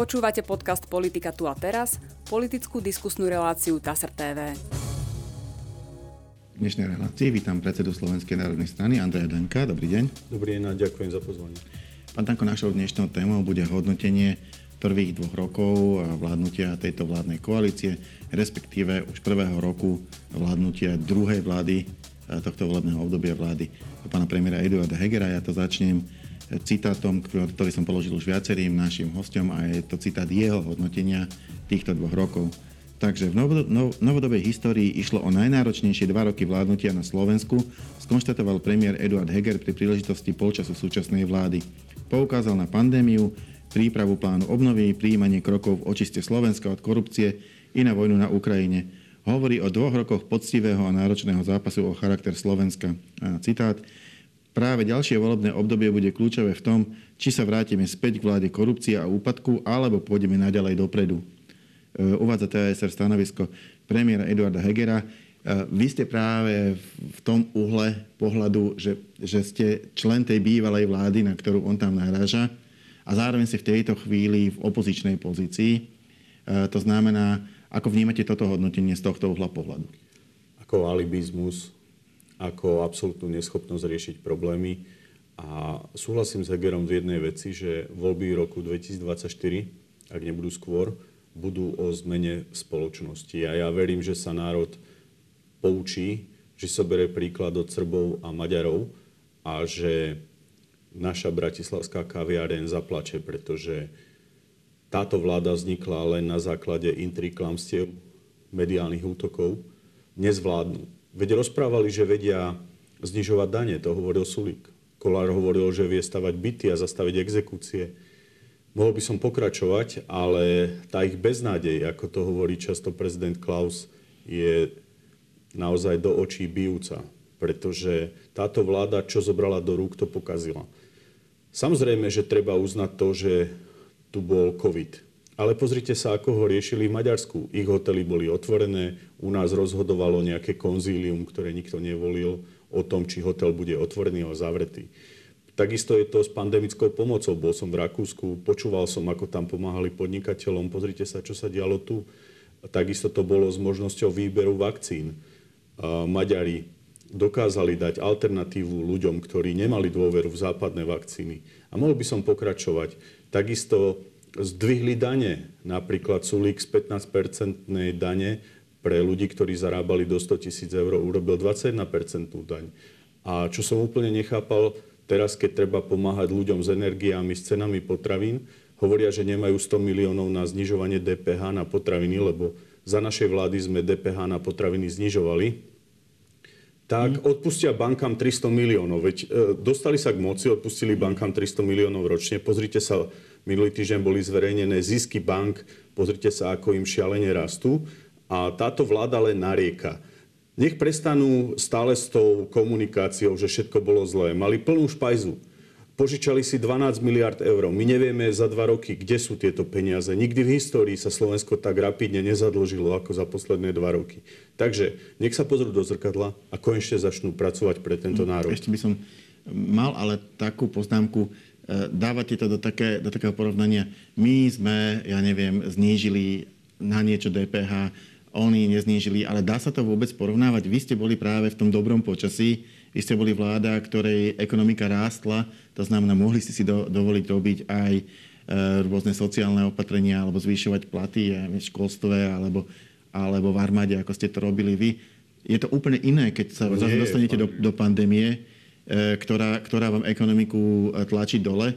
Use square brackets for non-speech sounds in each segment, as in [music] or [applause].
Počúvate podcast Politika tu a teraz, politickú diskusnú reláciu TASR TV. V dnešnej relácii vítam predsedu Slovenskej národnej strany Andreja Danka. Dobrý deň. Dobrý deň a ďakujem za pozvanie. Pán Danko, našou dnešnou témou bude hodnotenie prvých dvoch rokov vládnutia tejto vládnej koalície, respektíve už prvého roku vládnutia druhej vlády tohto volebného obdobia vlády pána premiéra Eduarda Hegera. Ja to začnem citátom, ktorý som položil už viacerým našim hostom a je to citát jeho hodnotenia týchto dvoch rokov. Takže v novodobej histórii išlo o najnáročnejšie dva roky vládnutia na Slovensku, skonštatoval premiér Eduard Heger pri príležitosti polčasu súčasnej vlády. Poukázal na pandémiu, prípravu plánu obnovy, príjmanie krokov v očiste Slovenska od korupcie i na vojnu na Ukrajine. Hovorí o dvoch rokoch poctivého a náročného zápasu o charakter Slovenska. A citát. Práve ďalšie volebné obdobie bude kľúčové v tom, či sa vrátime späť k vláde korupcie a úpadku, alebo pôjdeme naďalej dopredu. E, uvádza TSR stanovisko premiéra Eduarda Hegera. E, vy ste práve v tom uhle pohľadu, že, že ste člen tej bývalej vlády, na ktorú on tam naráža a zároveň ste v tejto chvíli v opozičnej pozícii. E, to znamená, ako vnímate toto hodnotenie z tohto uhla pohľadu? Ako alibizmus ako absolútnu neschopnosť riešiť problémy. A súhlasím s Hegerom v jednej veci, že voľby roku 2024, ak nebudú skôr, budú o zmene spoločnosti. A ja verím, že sa národ poučí, že sa bere príklad od Srbov a Maďarov a že naša bratislavská kaviareň zaplače, pretože táto vláda vznikla len na základe intrik, klamstiev, mediálnych útokov. Nezvládnu Veď rozprávali, že vedia znižovať dane, to hovoril Sulík. Kolár hovoril, že vie stavať byty a zastaviť exekúcie. Mohol by som pokračovať, ale tá ich beznádej, ako to hovorí často prezident Klaus, je naozaj do očí bijúca, pretože táto vláda, čo zobrala do rúk, to pokazila. Samozrejme, že treba uznať to, že tu bol COVID. Ale pozrite sa, ako ho riešili v Maďarsku. Ich hotely boli otvorené, u nás rozhodovalo nejaké konzílium, ktoré nikto nevolil o tom, či hotel bude otvorený alebo zavretý. Takisto je to s pandemickou pomocou. Bol som v Rakúsku, počúval som, ako tam pomáhali podnikateľom. Pozrite sa, čo sa dialo tu. Takisto to bolo s možnosťou výberu vakcín. Maďari dokázali dať alternatívu ľuďom, ktorí nemali dôveru v západné vakcíny. A mohol by som pokračovať. Takisto zdvihli dane. Napríklad Sulík z 15-percentnej dane pre ľudí, ktorí zarábali do 100 tisíc eur, urobil 21% daň. A čo som úplne nechápal, teraz keď treba pomáhať ľuďom s energiami, s cenami potravín, hovoria, že nemajú 100 miliónov na znižovanie DPH na potraviny, lebo za našej vlády sme DPH na potraviny znižovali tak odpustia bankám 300 miliónov. Veď e, dostali sa k moci, odpustili bankám 300 miliónov ročne. Pozrite sa, minulý týždeň boli zverejnené zisky bank, pozrite sa, ako im šialene rastú. A táto vláda len narieka. Nech prestanú stále s tou komunikáciou, že všetko bolo zlé. Mali plnú špajzu. Požičali si 12 miliard eur. My nevieme za dva roky, kde sú tieto peniaze. Nikdy v histórii sa Slovensko tak rapidne nezadlžilo ako za posledné dva roky. Takže nech sa pozrú do zrkadla a konečne začnú pracovať pre tento hm, národ. Ešte by som mal ale takú poznámku. E, dávate to do, také, do takého porovnania. My sme, ja neviem, znížili na niečo DPH, oni neznížili, ale dá sa to vôbec porovnávať? Vy ste boli práve v tom dobrom počasí, vy ste boli vláda, ktorej ekonomika rástla, to znamená, mohli ste si do, dovoliť robiť aj e, rôzne sociálne opatrenia alebo zvyšovať platy aj v školstve alebo, alebo v armáde, ako ste to robili vy. Je to úplne iné, keď sa zase dostanete do, do pandémie, ktorá, ktorá vám ekonomiku e, tlačí dole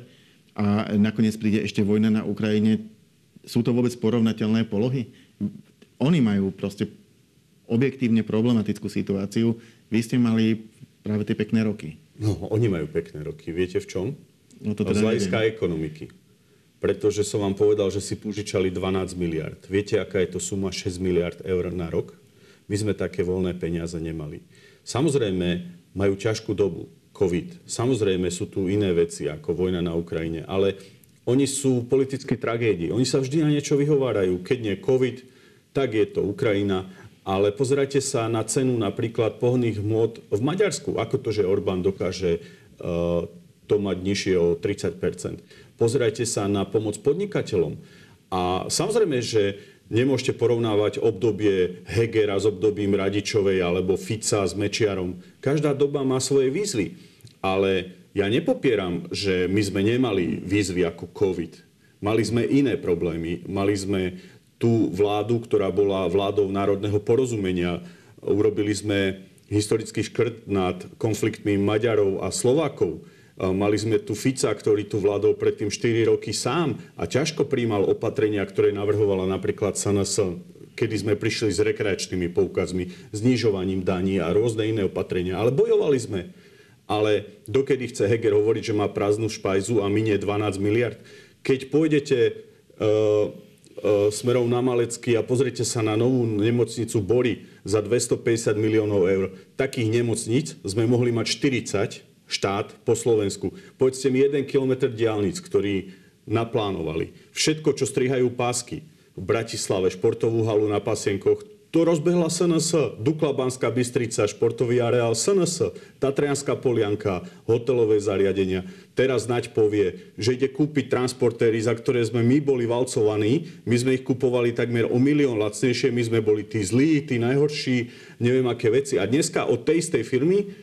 a nakoniec príde ešte vojna na Ukrajine. Sú to vôbec porovnateľné polohy? Oni majú proste objektívne problematickú situáciu. Vy ste mali práve tie pekné roky. No, oni majú pekné roky. Viete v čom? No to teda Z hľadiska ekonomiky. Pretože som vám povedal, že si požičali 12 miliard. Viete, aká je to suma 6 miliard eur na rok? My sme také voľné peniaze nemali. Samozrejme, majú ťažkú dobu. COVID. Samozrejme, sú tu iné veci, ako vojna na Ukrajine. Ale oni sú politické tragédie. Oni sa vždy na niečo vyhovárajú. Keď nie COVID, tak je to Ukrajina. Ale pozerajte sa na cenu napríklad pohných hmot v Maďarsku. Ako to, že Orbán dokáže uh, to mať nižšie o 30% Pozerajte sa na pomoc podnikateľom. A samozrejme, že nemôžete porovnávať obdobie Hegera s obdobím Radičovej alebo Fica s Mečiarom. Každá doba má svoje výzvy. Ale ja nepopieram, že my sme nemali výzvy ako COVID. Mali sme iné problémy. Mali sme tú vládu, ktorá bola vládou národného porozumenia. Urobili sme historický škrt nad konfliktmi Maďarov a Slovákov. Mali sme tu Fica, ktorý tu vládol predtým 4 roky sám a ťažko príjmal opatrenia, ktoré navrhovala napríklad SNS, kedy sme prišli s rekreačnými poukazmi, znižovaním daní a rôzne iné opatrenia. Ale bojovali sme. Ale dokedy chce Heger hovoriť, že má prázdnu špajzu a minie 12 miliard? Keď pôjdete uh, smerom na Malecky a pozrite sa na novú nemocnicu Bory, za 250 miliónov eur. Takých nemocníc sme mohli mať 40 štát po Slovensku. Povedzte mi jeden kilometr diálnic, ktorý naplánovali. Všetko, čo strihajú pásky v Bratislave, športovú halu na Pasienkoch, to rozbehla SNS, Dukla Banská Bystrica, športový areál SNS, Tatrianská polianka, hotelové zariadenia. Teraz Naď povie, že ide kúpiť transportéry, za ktoré sme my boli valcovaní. My sme ich kupovali takmer o milión lacnejšie, my sme boli tí zlí, tí najhorší, neviem aké veci. A dneska od tej istej firmy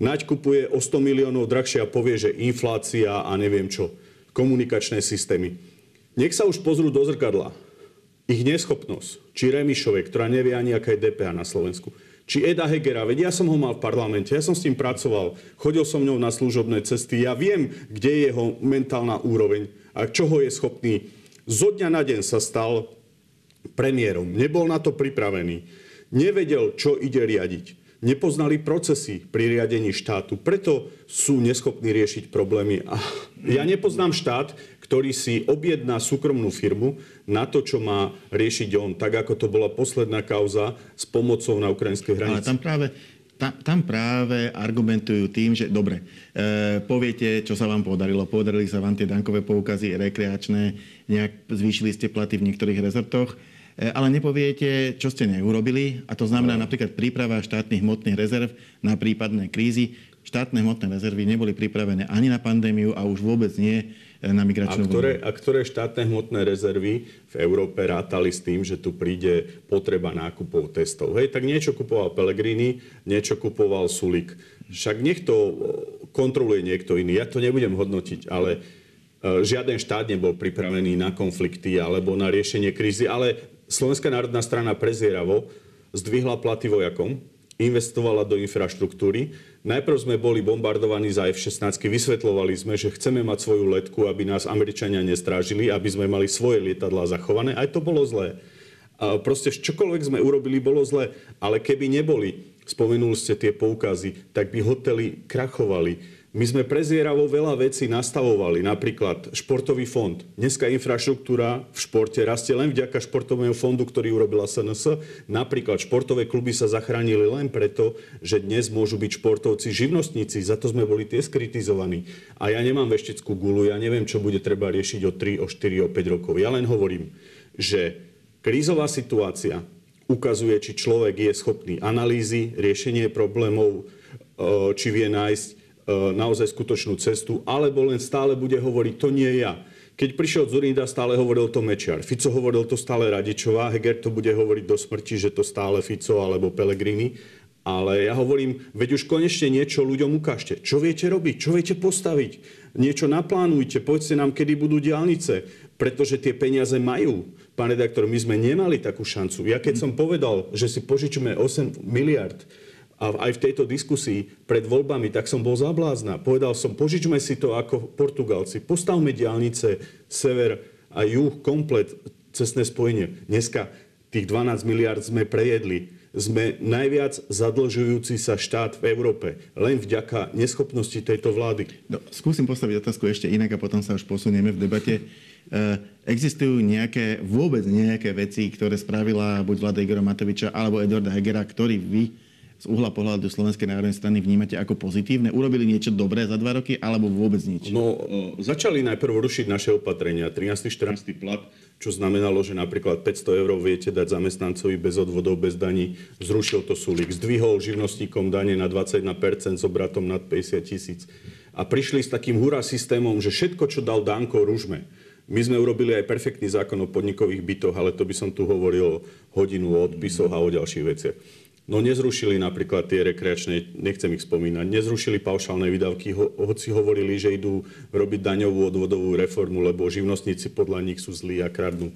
Naď kupuje o 100 miliónov drahšie a povie, že inflácia a neviem čo. Komunikačné systémy. Nech sa už pozrú do zrkadla. Ich neschopnosť, či Remišovej, ktorá nevie ani, aká je DPH na Slovensku, či Eda Hegera, veď ja som ho mal v parlamente, ja som s tým pracoval, chodil som ňou na služobné cesty, ja viem, kde je jeho mentálna úroveň a čoho je schopný. Zo dňa na deň sa stal premiérom, nebol na to pripravený, nevedel, čo ide riadiť nepoznali procesy pri riadení štátu, preto sú neschopní riešiť problémy. A ja nepoznám štát, ktorý si objedná súkromnú firmu na to, čo má riešiť on, tak ako to bola posledná kauza s pomocou na ukrajinskej hranici. Ale tam práve, tam, tam práve argumentujú tým, že dobre, e, poviete, čo sa vám podarilo. Podarili sa vám tie dankové poukazy rekreačné, nejak zvýšili ste platy v niektorých rezortoch, ale nepoviete, čo ste neurobili. A to znamená no. napríklad príprava štátnych hmotných rezerv na prípadné krízy. Štátne hmotné rezervy neboli pripravené ani na pandémiu a už vôbec nie na migračnú a ktoré, a ktoré štátne hmotné rezervy v Európe rátali s tým, že tu príde potreba nákupov testov. Hej, tak niečo kupoval Pellegrini, niečo kupoval Sulik. Však nech to kontroluje niekto iný. Ja to nebudem hodnotiť, ale e, žiaden štát nebol pripravený na konflikty alebo na riešenie krízy, ale Slovenská národná strana prezieravo zdvihla platy vojakom, investovala do infraštruktúry. Najprv sme boli bombardovaní za F-16, vysvetlovali sme, že chceme mať svoju letku, aby nás Američania nestrážili, aby sme mali svoje lietadlá zachované. Aj to bolo zlé. Proste čokoľvek sme urobili, bolo zlé. Ale keby neboli, spomenuli ste tie poukazy, tak by hotely krachovali my sme prezieravo veľa vecí nastavovali, napríklad športový fond. Dneska infraštruktúra v športe rastie len vďaka športovému fondu, ktorý urobila SNS. Napríklad športové kluby sa zachránili len preto, že dnes môžu byť športovci živnostníci. Za to sme boli tie skritizovaní. A ja nemám veštickú gulu, ja neviem, čo bude treba riešiť o 3, o 4, o 5 rokov. Ja len hovorím, že krízová situácia ukazuje, či človek je schopný analýzy, riešenie problémov, či vie nájsť naozaj skutočnú cestu, alebo len stále bude hovoriť, to nie ja. Keď prišiel Zurinda, stále hovoril to Mečiar. Fico hovoril to stále Radičová, Heger to bude hovoriť do smrti, že to stále Fico alebo Pelegrini. Ale ja hovorím, veď už konečne niečo ľuďom ukážte. Čo viete robiť? Čo viete postaviť? Niečo naplánujte, povedzte nám, kedy budú diálnice. Pretože tie peniaze majú. Pán redaktor, my sme nemali takú šancu. Ja keď som povedal, že si požičme 8 miliard, a aj v tejto diskusii pred voľbami, tak som bol zablázna. Povedal som, požičme si to ako Portugalci, postavme diálnice, sever a juh, komplet cestné spojenie. Dneska tých 12 miliard sme prejedli. Sme najviac zadlžujúci sa štát v Európe. Len vďaka neschopnosti tejto vlády. No, skúsim postaviť otázku ešte inak a potom sa už posunieme v debate. E, existujú nejaké, vôbec nejaké veci, ktoré spravila buď vláda Igora Matoviča alebo Eduarda Hegera, ktorý vy z uhla pohľadu Slovenskej národnej strany vnímate ako pozitívne? Urobili niečo dobré za dva roky alebo vôbec nič? No, začali najprv rušiť naše opatrenia. 13. 14. plat, čo znamenalo, že napríklad 500 eur viete dať zamestnancovi bez odvodov, bez daní. Zrušil to Sulik. Zdvihol živnostníkom dane na 21% s obratom nad 50 tisíc. A prišli s takým hurá systémom, že všetko, čo dal Danko, ružme. My sme urobili aj perfektný zákon o podnikových bytoch, ale to by som tu hovoril hodinu o odpisoch a o ďalších veciach. No nezrušili napríklad tie rekreačné, nechcem ich spomínať, nezrušili paušálne výdavky, ho, hoci hovorili, že idú robiť daňovú odvodovú reformu, lebo živnostníci podľa nich sú zlí a kradnú.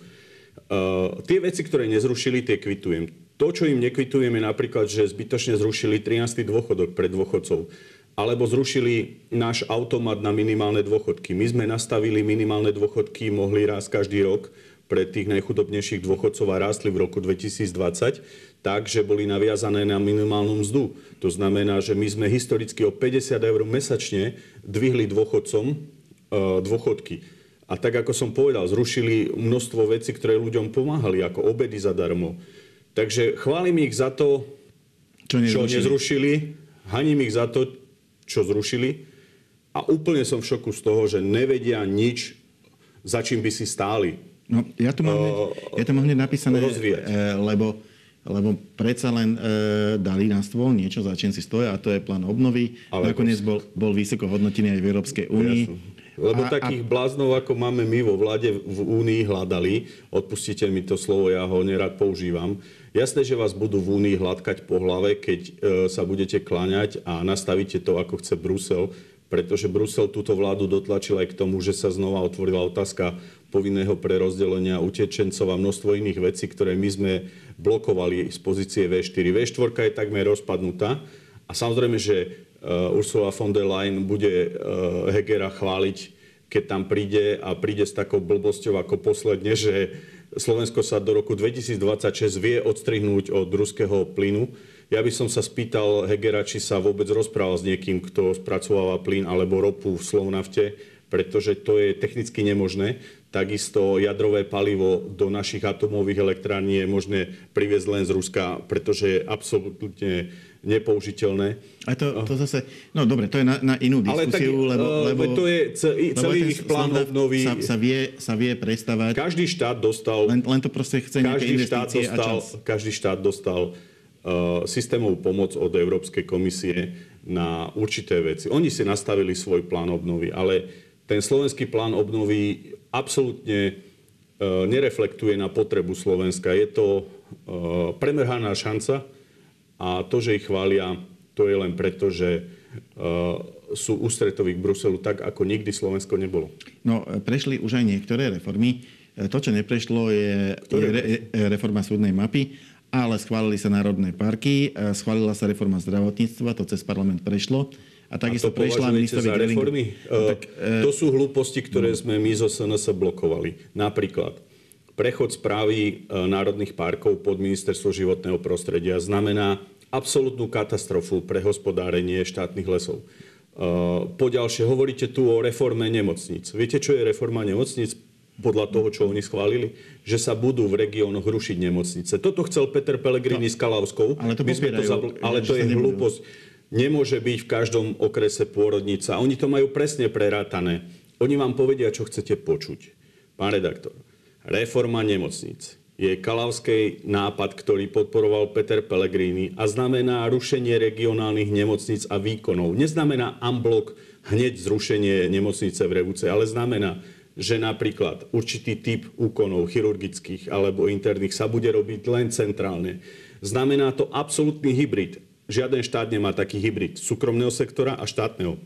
Uh, tie veci, ktoré nezrušili, tie kvitujem. To, čo im nekvitujem, je napríklad, že zbytočne zrušili 13. dôchodok pre dôchodcov alebo zrušili náš automat na minimálne dôchodky. My sme nastavili minimálne dôchodky, mohli raz každý rok pre tých najchudobnejších dôchodcov a rástli v roku 2020 tak, že boli naviazané na minimálnu mzdu. To znamená, že my sme historicky o 50 eur mesačne dvihli dôchodcom e, dôchodky. A tak, ako som povedal, zrušili množstvo vecí, ktoré ľuďom pomáhali, ako obedy zadarmo. Takže chválim ich za to, čo nezrušili. čo nezrušili, haním ich za to, čo zrušili. A úplne som v šoku z toho, že nevedia nič, za čím by si stáli. No, ja to mám, hneď, ja to mám hneď napísané, rozvíjať. lebo lebo predsa len e, dali na stôl niečo, za čím si stoja, a to je plán obnovy. Ale Nakoniec bol, bol vysoko hodnotený aj v Európskej únii. Lebo a, takých a... bláznov, ako máme my vo vláde v Únii hľadali, odpustite mi to slovo, ja ho nerad používam, jasné, že vás budú v Únii hladkať po hlave, keď e, sa budete kláňať a nastavíte to, ako chce Brusel, pretože Brusel túto vládu dotlačil aj k tomu, že sa znova otvorila otázka povinného prerozdelenia utečencov a množstvo iných vecí, ktoré my sme blokovali z pozície V4. V4 je takmer rozpadnutá a samozrejme, že eh, Ursula von der Leyen bude eh, Hegera chváliť, keď tam príde a príde s takou blbosťou ako posledne, že Slovensko sa do roku 2026 vie odstrihnúť od ruského plynu. Ja by som sa spýtal Hegera, či sa vôbec rozprával s niekým, kto spracováva plyn alebo ropu v Slovnafte, pretože to je technicky nemožné. Takisto jadrové palivo do našich atomových elektrární je možné priviesť len z Ruska, pretože je absolútne nepoužiteľné. A to, to zase, no dobre, to je na, na inú diskusiu, Ale tak, lebo, lebo, to je celý, ich plán obnovy. Sa, sa, vie, sa vie prestavať. Každý štát dostal... Len, len to proste chce každý nejaké štát dostal. Každý štát dostal uh, systémovú pomoc od Európskej komisie na určité veci. Oni si nastavili svoj plán obnovy, ale ten slovenský plán obnovy absolútne e, nereflektuje na potrebu Slovenska. Je to e, premrhaná šanca a to, že ich chvália, to je len preto, že e, sú ústretoví k Bruselu tak, ako nikdy Slovensko nebolo. No, prešli už aj niektoré reformy. To, čo neprešlo, je, je re, reforma súdnej mapy, ale schválili sa národné parky, schválila sa reforma zdravotníctva, to cez parlament prešlo. A takisto a prešla ministrovi za reformy? Uh, tak, uh, to sú hlúposti, ktoré no. sme my zo SNS blokovali. Napríklad, prechod správy uh, národných parkov pod ministerstvo životného prostredia znamená absolútnu katastrofu pre hospodárenie štátnych lesov. Uh, poďalšie, hovoríte tu o reforme nemocníc. Viete, čo je reforma nemocníc? podľa toho, čo oni schválili, že sa budú v regiónoch rušiť nemocnice. Toto chcel Peter Pellegrini no, s Kalavskou. Ale to, to zabl- ale to je hlúposť nemôže byť v každom okrese pôrodnica. Oni to majú presne prerátané. Oni vám povedia, čo chcete počuť. Pán redaktor, reforma nemocníc je kalavskej nápad, ktorý podporoval Peter Pellegrini a znamená rušenie regionálnych nemocníc a výkonov. Neznamená amblok hneď zrušenie nemocnice v Revúce, ale znamená, že napríklad určitý typ úkonov chirurgických alebo interných sa bude robiť len centrálne. Znamená to absolútny hybrid žiaden štát nemá taký hybrid súkromného sektora a štátneho.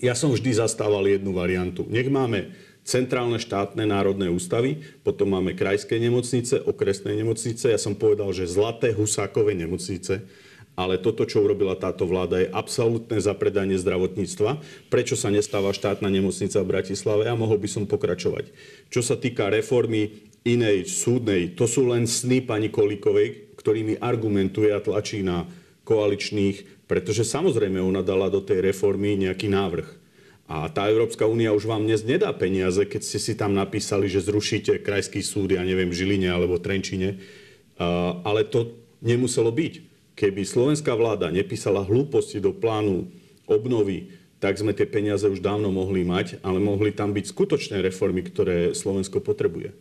Ja som vždy zastával jednu variantu. Nech máme centrálne štátne národné ústavy, potom máme krajské nemocnice, okresné nemocnice. Ja som povedal, že zlaté husákové nemocnice, ale toto, čo urobila táto vláda, je absolútne zapredanie zdravotníctva. Prečo sa nestáva štátna nemocnica v Bratislave? A mohol by som pokračovať. Čo sa týka reformy inej súdnej, to sú len sny pani Kolíkovej, ktorými argumentuje a tlačí na koaličných, pretože samozrejme ona dala do tej reformy nejaký návrh. A tá Európska únia už vám dnes nedá peniaze, keď ste si tam napísali, že zrušíte krajský súd, ja neviem, v Žiline alebo Trenčine. Ale to nemuselo byť. Keby slovenská vláda nepísala hlúposti do plánu obnovy, tak sme tie peniaze už dávno mohli mať, ale mohli tam byť skutočné reformy, ktoré Slovensko potrebuje.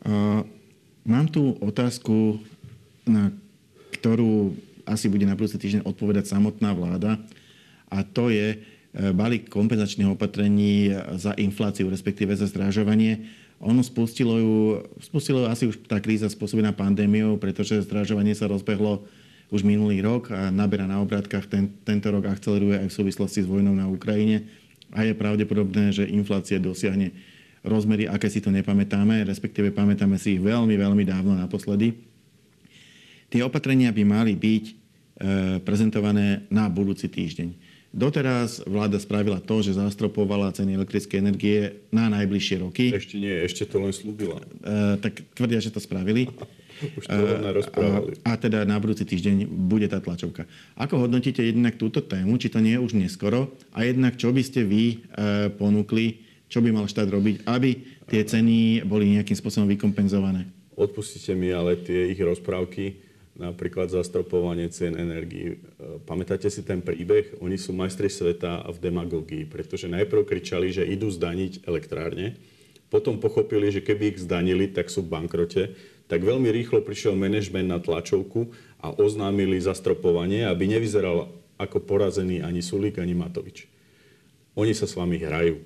Uh, mám tu otázku, na ktorú asi bude na budúci týždeň odpovedať samotná vláda. A to je, balík kompenzačných opatrení za infláciu, respektíve za zdražovanie. Ono spustilo ju, spustilo ju asi už tá kríza spôsobená pandémiou, pretože zdražovanie sa rozbehlo už minulý rok a naberá na obrátkach. Ten, tento rok akceleruje aj v súvislosti s vojnou na Ukrajine a je pravdepodobné, že inflácia dosiahne rozmery, aké si to nepamätáme, respektíve pamätáme si ich veľmi, veľmi dávno naposledy. Tie opatrenia by mali byť e, prezentované na budúci týždeň. Doteraz vláda spravila to, že zastropovala ceny elektrickej energie na najbližšie roky. Ešte nie, ešte to len slúbila. E, tak tvrdia, že to spravili. [laughs] Už to rovna rozprávali. A, a teda na budúci týždeň bude tá tlačovka. Ako hodnotíte jednak túto tému, či to nie je už neskoro? A jednak, čo by ste vy e, ponúkli, čo by mal štát robiť, aby tie ceny boli nejakým spôsobom vykompenzované? Odpustite mi, ale tie ich rozprávky napríklad zastropovanie cien energií. E, pamätáte si ten príbeh? Oni sú majstri sveta v demagógii, pretože najprv kričali, že idú zdaniť elektrárne, potom pochopili, že keby ich zdanili, tak sú v bankrote, tak veľmi rýchlo prišiel manažment na tlačovku a oznámili zastropovanie, aby nevyzeral ako porazený ani Sulík, ani Matovič. Oni sa s vami hrajú.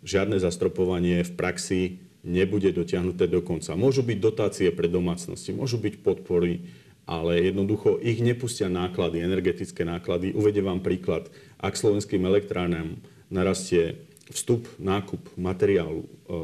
Žiadne zastropovanie v praxi nebude dotiahnuté do konca. Môžu byť dotácie pre domácnosti, môžu byť podpory, ale jednoducho ich nepustia náklady, energetické náklady. Uvedem vám príklad. Ak slovenským elektrárnam narastie vstup, nákup materiálu e, e,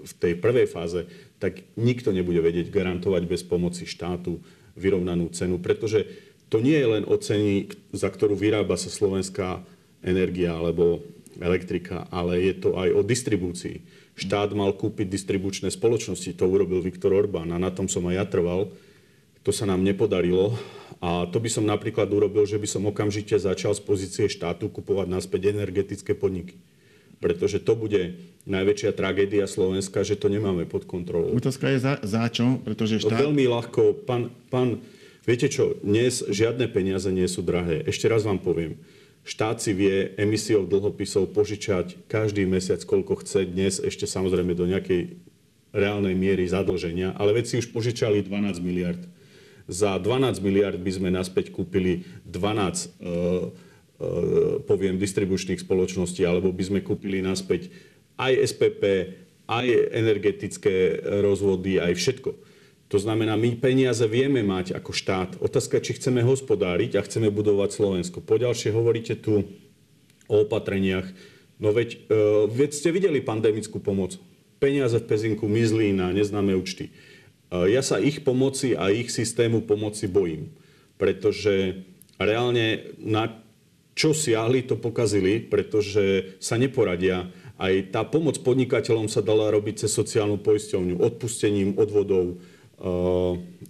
v tej prvej fáze, tak nikto nebude vedieť garantovať bez pomoci štátu vyrovnanú cenu, pretože to nie je len o ceni, za ktorú vyrába sa slovenská energia alebo elektrika, ale je to aj o distribúcii. Štát mal kúpiť distribučné spoločnosti, to urobil Viktor Orbán a na tom som aj ja trval to sa nám nepodarilo a to by som napríklad urobil, že by som okamžite začal z pozície štátu kupovať naspäť energetické podniky. Pretože to bude najväčšia tragédia Slovenska, že to nemáme pod kontrolou. Otázka je za, za čo? Pretože no štát... Veľmi ľahko. Pán, pán, viete čo, dnes žiadne peniaze nie sú drahé. Ešte raz vám poviem. Štát si vie emisiou dlhopisov požičať každý mesiac, koľko chce. Dnes ešte samozrejme do nejakej reálnej miery zadlženia, ale veci už požičali 12 miliard za 12 miliard by sme naspäť kúpili 12 e, e, poviem, distribučných spoločností, alebo by sme kúpili naspäť aj SPP, aj energetické rozvody, aj všetko. To znamená, my peniaze vieme mať ako štát. Otázka, či chceme hospodáriť a chceme budovať Slovensko. Poďalšie hovoríte tu o opatreniach. No veď, e, veď ste videli pandemickú pomoc. Peniaze v pezinku mizlí na neznáme účty. Ja sa ich pomoci a ich systému pomoci bojím, pretože reálne na čo siahli, to pokazili, pretože sa neporadia. Aj tá pomoc podnikateľom sa dala robiť cez sociálnu poisťovňu, odpustením odvodov, e,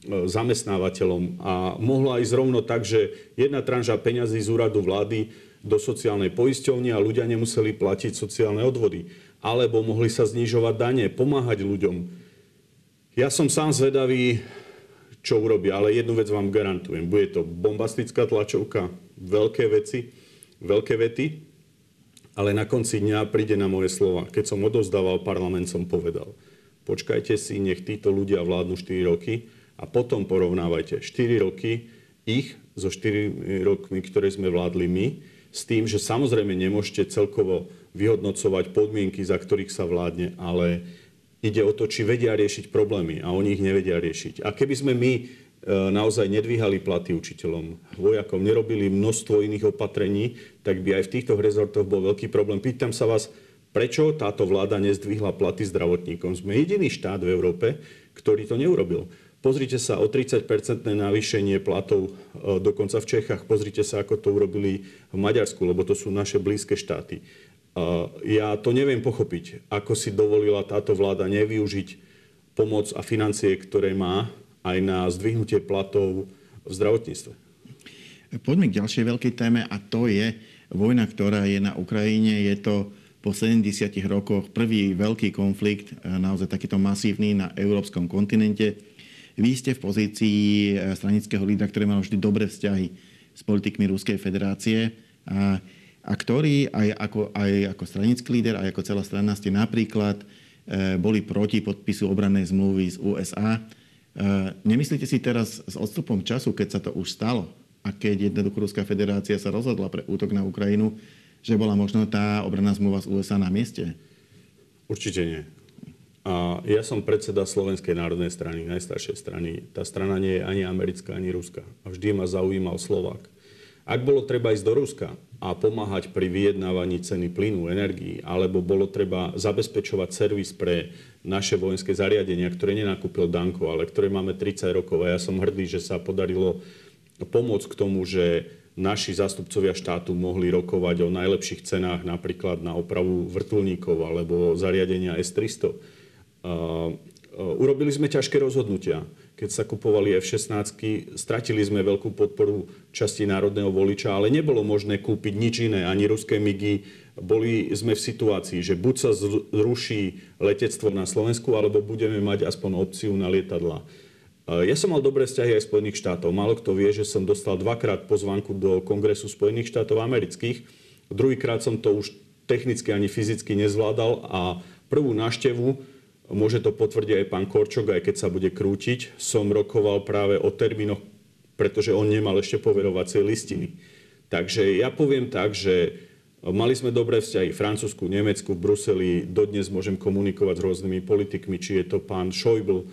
zamestnávateľom. A mohla ísť rovno tak, že jedna tranža peňazí z úradu vlády do sociálnej poisťovne a ľudia nemuseli platiť sociálne odvody. Alebo mohli sa znižovať dane, pomáhať ľuďom. Ja som sám zvedavý, čo urobí, ale jednu vec vám garantujem. Bude to bombastická tlačovka, veľké veci, veľké vety, ale na konci dňa príde na moje slova. Keď som odovzdával parlament, som povedal, počkajte si, nech títo ľudia vládnu 4 roky a potom porovnávajte 4 roky ich so 4 rokmi, ktoré sme vládli my, s tým, že samozrejme nemôžete celkovo vyhodnocovať podmienky, za ktorých sa vládne, ale Ide o to, či vedia riešiť problémy a oni ich nevedia riešiť. A keby sme my e, naozaj nedvíhali platy učiteľom, vojakom, nerobili množstvo iných opatrení, tak by aj v týchto rezortoch bol veľký problém. Pýtam sa vás, prečo táto vláda nezdvihla platy zdravotníkom? Sme jediný štát v Európe, ktorý to neurobil. Pozrite sa o 30-percentné navýšenie platov e, dokonca v Čechách. Pozrite sa, ako to urobili v Maďarsku, lebo to sú naše blízke štáty. Ja to neviem pochopiť, ako si dovolila táto vláda nevyužiť pomoc a financie, ktoré má aj na zdvihnutie platov v zdravotníctve. Poďme k ďalšej veľkej téme a to je vojna, ktorá je na Ukrajine. Je to po 70 rokoch prvý veľký konflikt, naozaj takýto masívny na európskom kontinente. Vy ste v pozícii stranického lídra, ktorý mal vždy dobré vzťahy s politikmi Ruskej federácie. A a ktorí aj ako, aj ako stranický líder, aj ako celá strana ste napríklad e, boli proti podpisu obrannej zmluvy z USA. E, nemyslíte si teraz s odstupom času, keď sa to už stalo a keď jednoducho Ruská federácia sa rozhodla pre útok na Ukrajinu, že bola možno tá obranná zmluva z USA na mieste? Určite nie. A ja som predseda Slovenskej národnej strany, najstaršej strany. Tá strana nie je ani americká, ani ruská. A vždy ma zaujímal Slovák. Ak bolo treba ísť do Ruska a pomáhať pri vyjednávaní ceny plynu, energii, alebo bolo treba zabezpečovať servis pre naše vojenské zariadenia, ktoré nenakúpil Danko, ale ktoré máme 30 rokov. A ja som hrdý, že sa podarilo pomôcť k tomu, že naši zástupcovia štátu mohli rokovať o najlepších cenách napríklad na opravu vrtulníkov alebo zariadenia S-300. Urobili sme ťažké rozhodnutia. Keď sa kupovali F-16, stratili sme veľkú podporu časti národného voliča, ale nebolo možné kúpiť nič iné, ani ruské migy. Boli sme v situácii, že buď sa zruší letectvo na Slovensku, alebo budeme mať aspoň opciu na lietadla. Ja som mal dobré vzťahy aj Spojených štátov. Málo kto vie, že som dostal dvakrát pozvanku do Kongresu Spojených štátov amerických. Druhýkrát som to už technicky ani fyzicky nezvládal a prvú návštevu, môže to potvrdiť aj pán Korčok, aj keď sa bude krútiť, som rokoval práve o termínoch, pretože on nemal ešte poverovacie listiny. Takže ja poviem tak, že Mali sme dobré vzťahy v Francúzsku, Nemecku, v Bruseli. Dodnes môžem komunikovať s rôznymi politikmi, či je to pán Schäuble,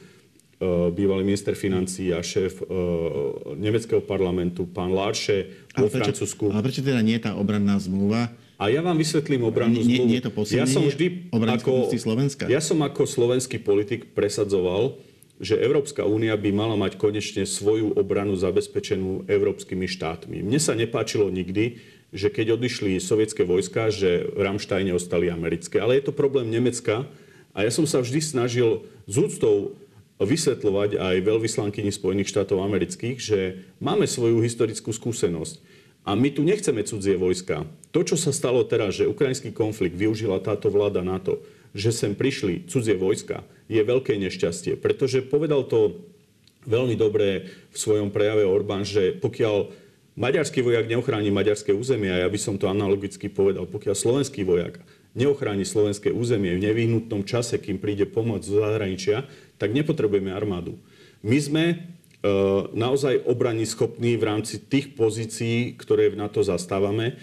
Eh, bývalý minister financí a šéf uh, nemeckého parlamentu, pán Larše vo Francúzsku. Ale prečo teda nie je tá obranná zmluva? A ja vám vysvetlím obrannú nie, zmluvu. Nie je to ja som vždy ako, Slovenska? Ja som ako slovenský politik presadzoval, že Európska únia by mala mať konečne svoju obranu zabezpečenú európskymi štátmi. Mne sa nepáčilo nikdy, že keď odišli sovietské vojska, že v Ramštajne ostali americké. Ale je to problém Nemecka a ja som sa vždy snažil z úctou vysvetľovať aj veľvyslankyni Spojených štátov amerických, že máme svoju historickú skúsenosť. A my tu nechceme cudzie vojska. To, čo sa stalo teraz, že ukrajinský konflikt využila táto vláda na to, že sem prišli cudzie vojska, je veľké nešťastie. Pretože povedal to veľmi dobre v svojom prejave Orbán, že pokiaľ maďarský vojak neochráni maďarské územie, a ja by som to analogicky povedal, pokiaľ slovenský vojak neochráni slovenské územie v nevyhnutnom čase, kým príde pomoc zo zahraničia, tak nepotrebujeme armádu. My sme naozaj obrani schopní v rámci tých pozícií, ktoré v NATO zastávame.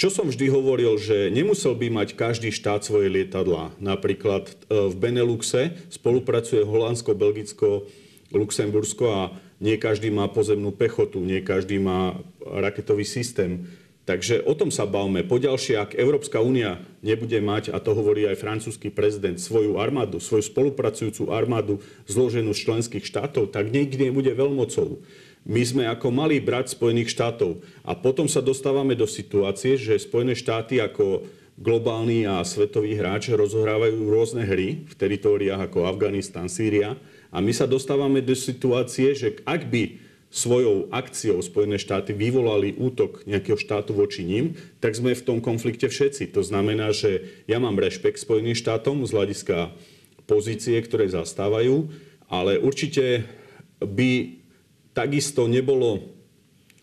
Čo som vždy hovoril, že nemusel by mať každý štát svoje lietadlá. Napríklad e, v Beneluxe spolupracuje Holandsko, Belgicko, Luxembursko a nie každý má pozemnú pechotu, nie každý má raketový systém. Takže o tom sa bavme. Poďalšie, ak Európska únia nebude mať, a to hovorí aj francúzsky prezident, svoju armádu, svoju spolupracujúcu armádu zloženú z členských štátov, tak nikdy nebude veľmocou. My sme ako malý brat Spojených štátov. A potom sa dostávame do situácie, že Spojené štáty ako globálny a svetový hráč rozohrávajú rôzne hry v teritóriách ako Afganistan, Sýria. A my sa dostávame do situácie, že ak by svojou akciou Spojené štáty vyvolali útok nejakého štátu voči ním, tak sme v tom konflikte všetci. To znamená, že ja mám rešpekt Spojeným štátom z hľadiska pozície, ktoré zastávajú, ale určite by takisto nebolo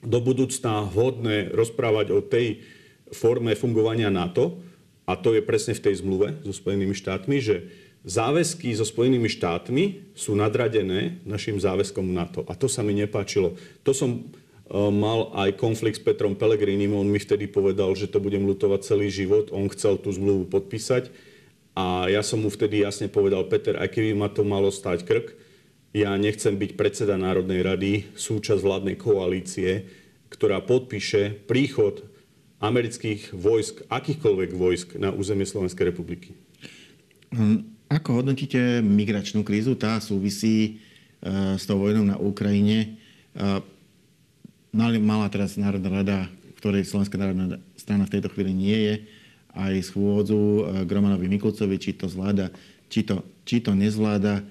do budúcna vhodné rozprávať o tej forme fungovania NATO, a to je presne v tej zmluve so Spojenými štátmi, že záväzky so Spojenými štátmi sú nadradené našim záväzkom NATO. A to sa mi nepáčilo. To som e, mal aj konflikt s Petrom Pelegrinim. On mi vtedy povedal, že to budem lutovať celý život. On chcel tú zmluvu podpísať. A ja som mu vtedy jasne povedal, Peter, aj keby ma to malo stať krk, ja nechcem byť predseda Národnej rady, súčasť vládnej koalície, ktorá podpíše príchod amerických vojsk, akýchkoľvek vojsk na územie Slovenskej republiky. Hm, ako hodnotíte migračnú krízu? Tá súvisí e, s tou vojnou na Ukrajine. E, mala teraz Národná rada, ktorej Slovenská národná strana v tejto chvíli nie je, aj schôdzu e, Gromanovi Mikulcovi, či to zvláda, či to, či to nezvláda.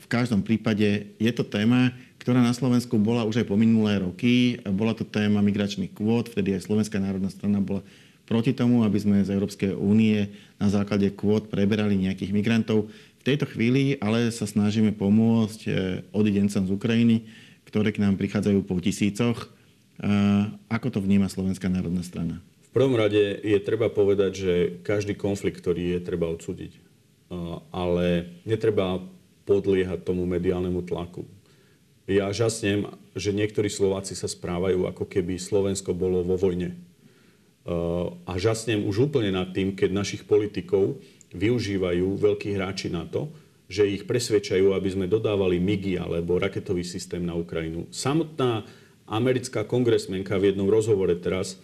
V každom prípade je to téma, ktorá na Slovensku bola už aj po minulé roky. Bola to téma migračných kvót, vtedy aj Slovenská národná strana bola proti tomu, aby sme z Európskej únie na základe kvót preberali nejakých migrantov. V tejto chvíli ale sa snažíme pomôcť e, odidencom z Ukrajiny, ktoré k nám prichádzajú po tisícoch. Ako to vníma Slovenská národná strana? V prvom rade je treba povedať, že každý konflikt, ktorý je, treba odsúdiť. Ale netreba podliehať tomu mediálnemu tlaku. Ja žasnem, že niektorí Slováci sa správajú, ako keby Slovensko bolo vo vojne a žasnem už úplne nad tým, keď našich politikov využívajú veľkí hráči na to, že ich presvedčajú, aby sme dodávali MIGI alebo raketový systém na Ukrajinu. Samotná americká kongresmenka v jednom rozhovore teraz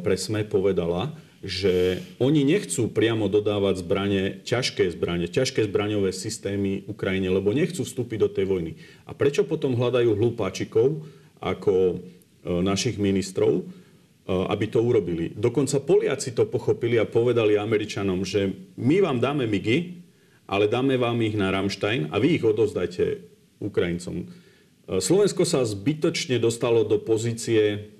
pre SME povedala, že oni nechcú priamo dodávať zbranie, ťažké zbranie, ťažké zbraňové systémy Ukrajine, lebo nechcú vstúpiť do tej vojny. A prečo potom hľadajú hlúpačikov ako e, našich ministrov, e, aby to urobili. Dokonca Poliaci to pochopili a povedali Američanom, že my vám dáme MIGI, ale dáme vám ich na Ramstein a vy ich odozdajte Ukrajincom. E, Slovensko sa zbytočne dostalo do pozície,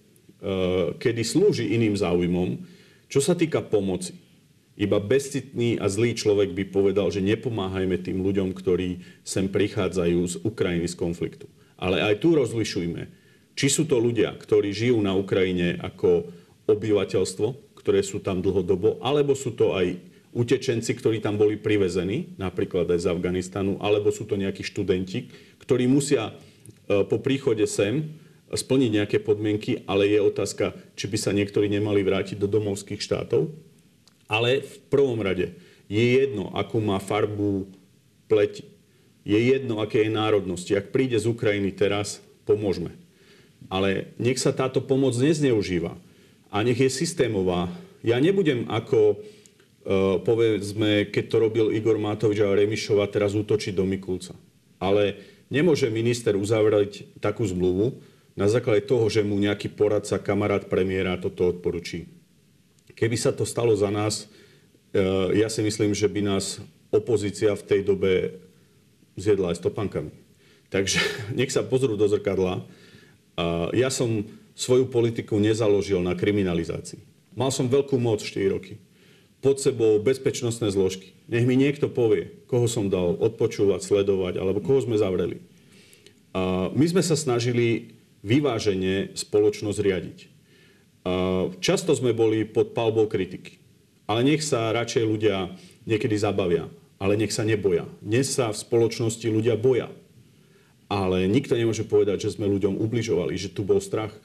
kedy slúži iným záujmom, čo sa týka pomoci, iba bezcitný a zlý človek by povedal, že nepomáhajme tým ľuďom, ktorí sem prichádzajú z Ukrajiny z konfliktu. Ale aj tu rozlišujme, či sú to ľudia, ktorí žijú na Ukrajine ako obyvateľstvo, ktoré sú tam dlhodobo, alebo sú to aj utečenci, ktorí tam boli privezení, napríklad aj z Afganistanu, alebo sú to nejakí študenti, ktorí musia e, po príchode sem splniť nejaké podmienky, ale je otázka, či by sa niektorí nemali vrátiť do domovských štátov. Ale v prvom rade je jedno, akú má farbu pleti. Je jedno, aké je národnosti. Ak príde z Ukrajiny teraz, pomôžme. Ale nech sa táto pomoc nezneužíva. A nech je systémová. Ja nebudem ako, e, povedzme, keď to robil Igor Matovič a Remišova, teraz útočiť do Mikulca. Ale nemôže minister uzavrieť takú zmluvu, na základe toho, že mu nejaký poradca, kamarát premiéra toto odporučí. Keby sa to stalo za nás, e, ja si myslím, že by nás opozícia v tej dobe zjedla aj stopankami. Takže [laughs] nech sa pozrú do zrkadla. Ja som svoju politiku nezaložil na kriminalizácii. Mal som veľkú moc 4 roky. Pod sebou bezpečnostné zložky. Nech mi niekto povie, koho som dal odpočúvať, sledovať, alebo koho sme zavreli. My sme sa snažili vyvážene spoločnosť riadiť. Často sme boli pod palbou kritiky. Ale nech sa radšej ľudia niekedy zabavia. Ale nech sa neboja. Dnes sa v spoločnosti ľudia boja. Ale nikto nemôže povedať, že sme ľuďom ubližovali, že tu bol strach.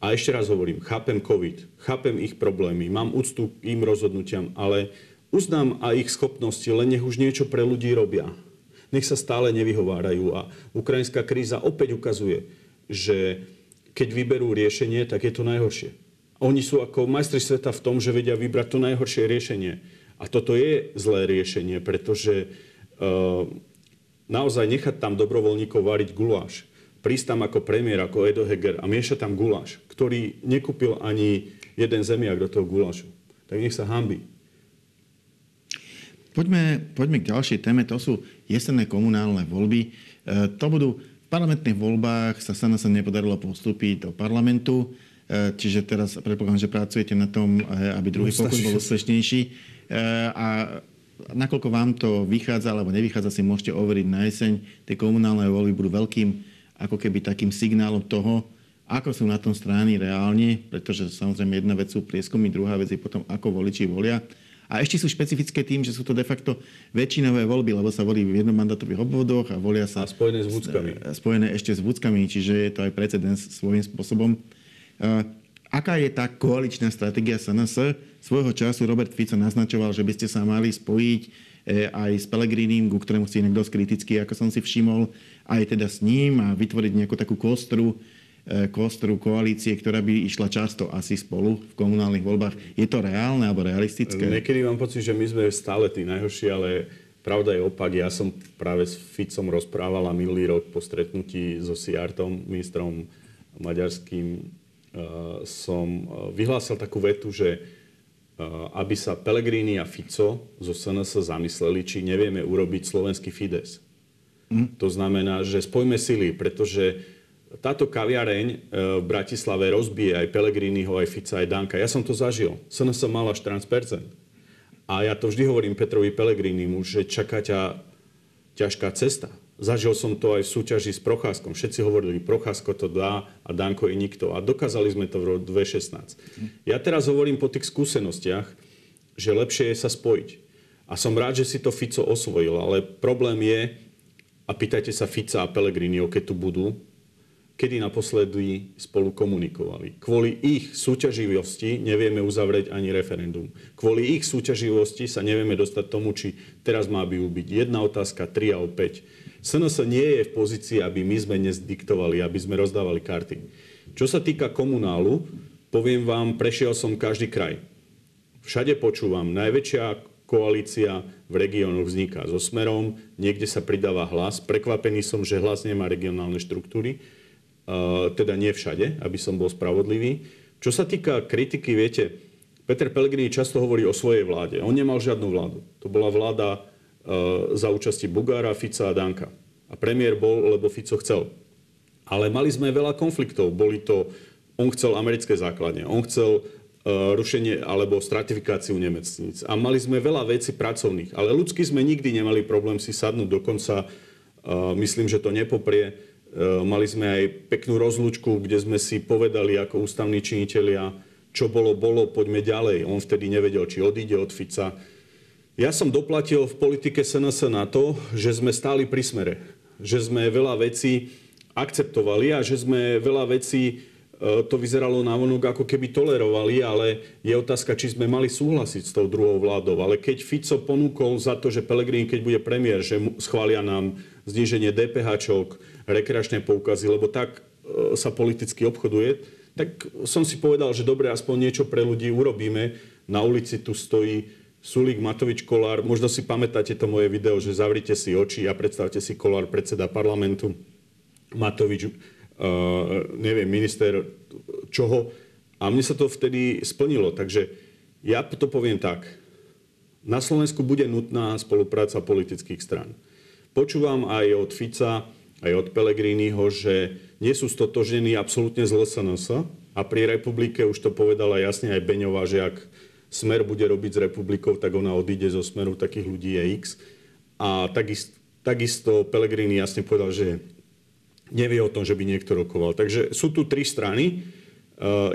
A ešte raz hovorím, chápem COVID, chápem ich problémy, mám úctu k im rozhodnutiam, ale uznám aj ich schopnosti, len nech už niečo pre ľudí robia. Nech sa stále nevyhovárajú. A ukrajinská kríza opäť ukazuje, že keď vyberú riešenie, tak je to najhoršie. Oni sú ako majstri sveta v tom, že vedia vybrať to najhoršie riešenie. A toto je zlé riešenie, pretože uh, naozaj nechať tam dobrovoľníkov variť guláš, prísť tam ako premiér, ako Edo Heger a miešať tam guláš, ktorý nekúpil ani jeden zemiak do toho gulášu, tak nech sa hambi. Poďme, poďme k ďalšej téme, to sú jesenné komunálne voľby. E, to budú parlamentných voľbách sa sa nepodarilo postúpiť do parlamentu, e, čiže teraz predpokladám, že pracujete na tom, e, aby druhý pokus bol úspešnejší. E, a nakoľko vám to vychádza alebo nevychádza, si môžete overiť na jeseň. Tie komunálne voľby budú veľkým ako keby takým signálom toho, ako sú na tom strany reálne, pretože samozrejme jedna vec sú prieskumy, druhá vec je potom, ako voliči volia. A ešte sú špecifické tým, že sú to de facto väčšinové voľby, lebo sa volí v jednomandatových obvodoch a volia sa... A spojené s vúckami. E, spojené ešte s vúckami, čiže je to aj precedens svojím spôsobom. Uh, aká je tá koaličná stratégia SNS? Svojho času Robert Fico naznačoval, že by ste sa mali spojiť e, aj s Pelegrinim, ku ktorému ste inak dosť kritický, ako som si všimol, aj teda s ním a vytvoriť nejakú takú kostru E, kostru koalície, ktorá by išla často asi spolu v komunálnych voľbách. Je to reálne alebo realistické? Niekedy mám pocit, že my sme stále tí najhorší, ale pravda je opak. Ja som práve s Ficom rozprával a minulý rok po stretnutí so Siartom, ministrom maďarským, e, som e, vyhlásil takú vetu, že aby sa Pellegrini a Fico zo SNS zamysleli, či nevieme urobiť slovenský Fides. Mm. To znamená, že spojme sily, pretože táto kaviareň e, v Bratislave rozbije aj Pelegriniho, aj Fica, aj Danka. Ja som to zažil. SNS mal až 14%. A ja to vždy hovorím Petrovi Pelegrinimu, že čaká ťa ťažká cesta. Zažil som to aj v súťaži s Procházkom. Všetci hovorili, Procházko to dá a Danko je nikto. A dokázali sme to v roku 2016. Ja teraz hovorím po tých skúsenostiach, že lepšie je sa spojiť. A som rád, že si to Fico osvojil, ale problém je, a pýtajte sa Fica a Pelegrinio, keď tu budú, kedy naposledy spolu komunikovali. Kvôli ich súťaživosti nevieme uzavrieť ani referendum. Kvôli ich súťaživosti sa nevieme dostať tomu, či teraz má by byť jedna otázka, tri a opäť. SNS nie je v pozícii, aby my sme dnes diktovali, aby sme rozdávali karty. Čo sa týka komunálu, poviem vám, prešiel som každý kraj. Všade počúvam, najväčšia koalícia v regiónoch vzniká so Smerom, niekde sa pridáva hlas. Prekvapený som, že hlas nemá regionálne štruktúry teda nie všade, aby som bol spravodlivý. Čo sa týka kritiky, viete, Peter Pellegrini často hovorí o svojej vláde. On nemal žiadnu vládu. To bola vláda za účasti Bugára, Fica a Danka. A premiér bol, lebo Fico chcel. Ale mali sme veľa konfliktov. Boli to, on chcel americké základne, on chcel rušenie alebo stratifikáciu nemecníc. A mali sme veľa vecí pracovných. Ale ľudsky sme nikdy nemali problém si sadnúť. Dokonca myslím, že to nepoprie mali sme aj peknú rozlúčku, kde sme si povedali ako ústavní činitelia, čo bolo, bolo, poďme ďalej. On vtedy nevedel, či odíde od Fica. Ja som doplatil v politike SNS na to, že sme stáli pri smere. Že sme veľa vecí akceptovali a že sme veľa vecí to vyzeralo na vonok, ako keby tolerovali, ale je otázka, či sme mali súhlasiť s tou druhou vládou. Ale keď Fico ponúkol za to, že Pelegrín, keď bude premiér, že schvália nám zníženie DPH, rekreačné poukazy, lebo tak e, sa politicky obchoduje, tak som si povedal, že dobre, aspoň niečo pre ľudí urobíme. Na ulici tu stojí Sulík Matovič Kolár. Možno si pamätáte to moje video, že zavrite si oči a predstavte si Kolár, predseda parlamentu, Matovič, neviem, minister čoho. A mne sa to vtedy splnilo. Takže ja to poviem tak. Na Slovensku bude nutná spolupráca politických stran. Počúvam aj od Fica, aj od Pelegriniho, že nie sú stotožnení absolútne z LSNS a pri republike už to povedala jasne aj Beňová, že ak Smer bude robiť s republikou, tak ona odíde zo Smeru, takých ľudí je X. A takisto, takisto Pelegrini jasne povedal, že nevie o tom, že by niekto rokoval. Takže sú tu tri strany.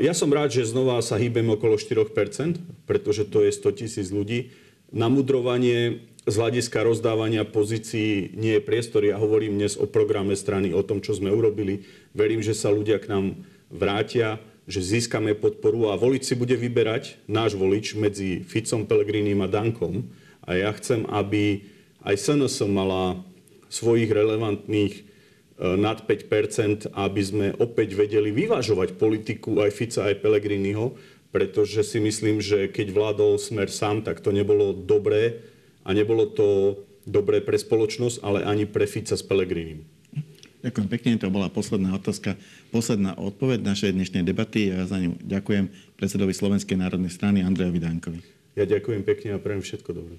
Ja som rád, že znova sa hýbem okolo 4%, pretože to je 100 tisíc ľudí. Namudrovanie z hľadiska rozdávania pozícií nie je priestor. Ja hovorím dnes o programe strany, o tom, čo sme urobili. Verím, že sa ľudia k nám vrátia, že získame podporu a volič si bude vyberať, náš volič, medzi Ficom, Pelegrinim a Dankom. A ja chcem, aby aj SNS mala svojich relevantných e, nad 5% aby sme opäť vedeli vyvážovať politiku aj Fica, aj Pelegriniho, pretože si myslím, že keď vládol smer sám, tak to nebolo dobré a nebolo to dobré pre spoločnosť, ale ani pre Fica s Pelegrinim. Ďakujem pekne, to bola posledná otázka, posledná odpoveď našej dnešnej debaty. Ja za ňu ďakujem predsedovi Slovenskej národnej strany Andrejovi Dankovi. Ja ďakujem pekne a prajem všetko dobré.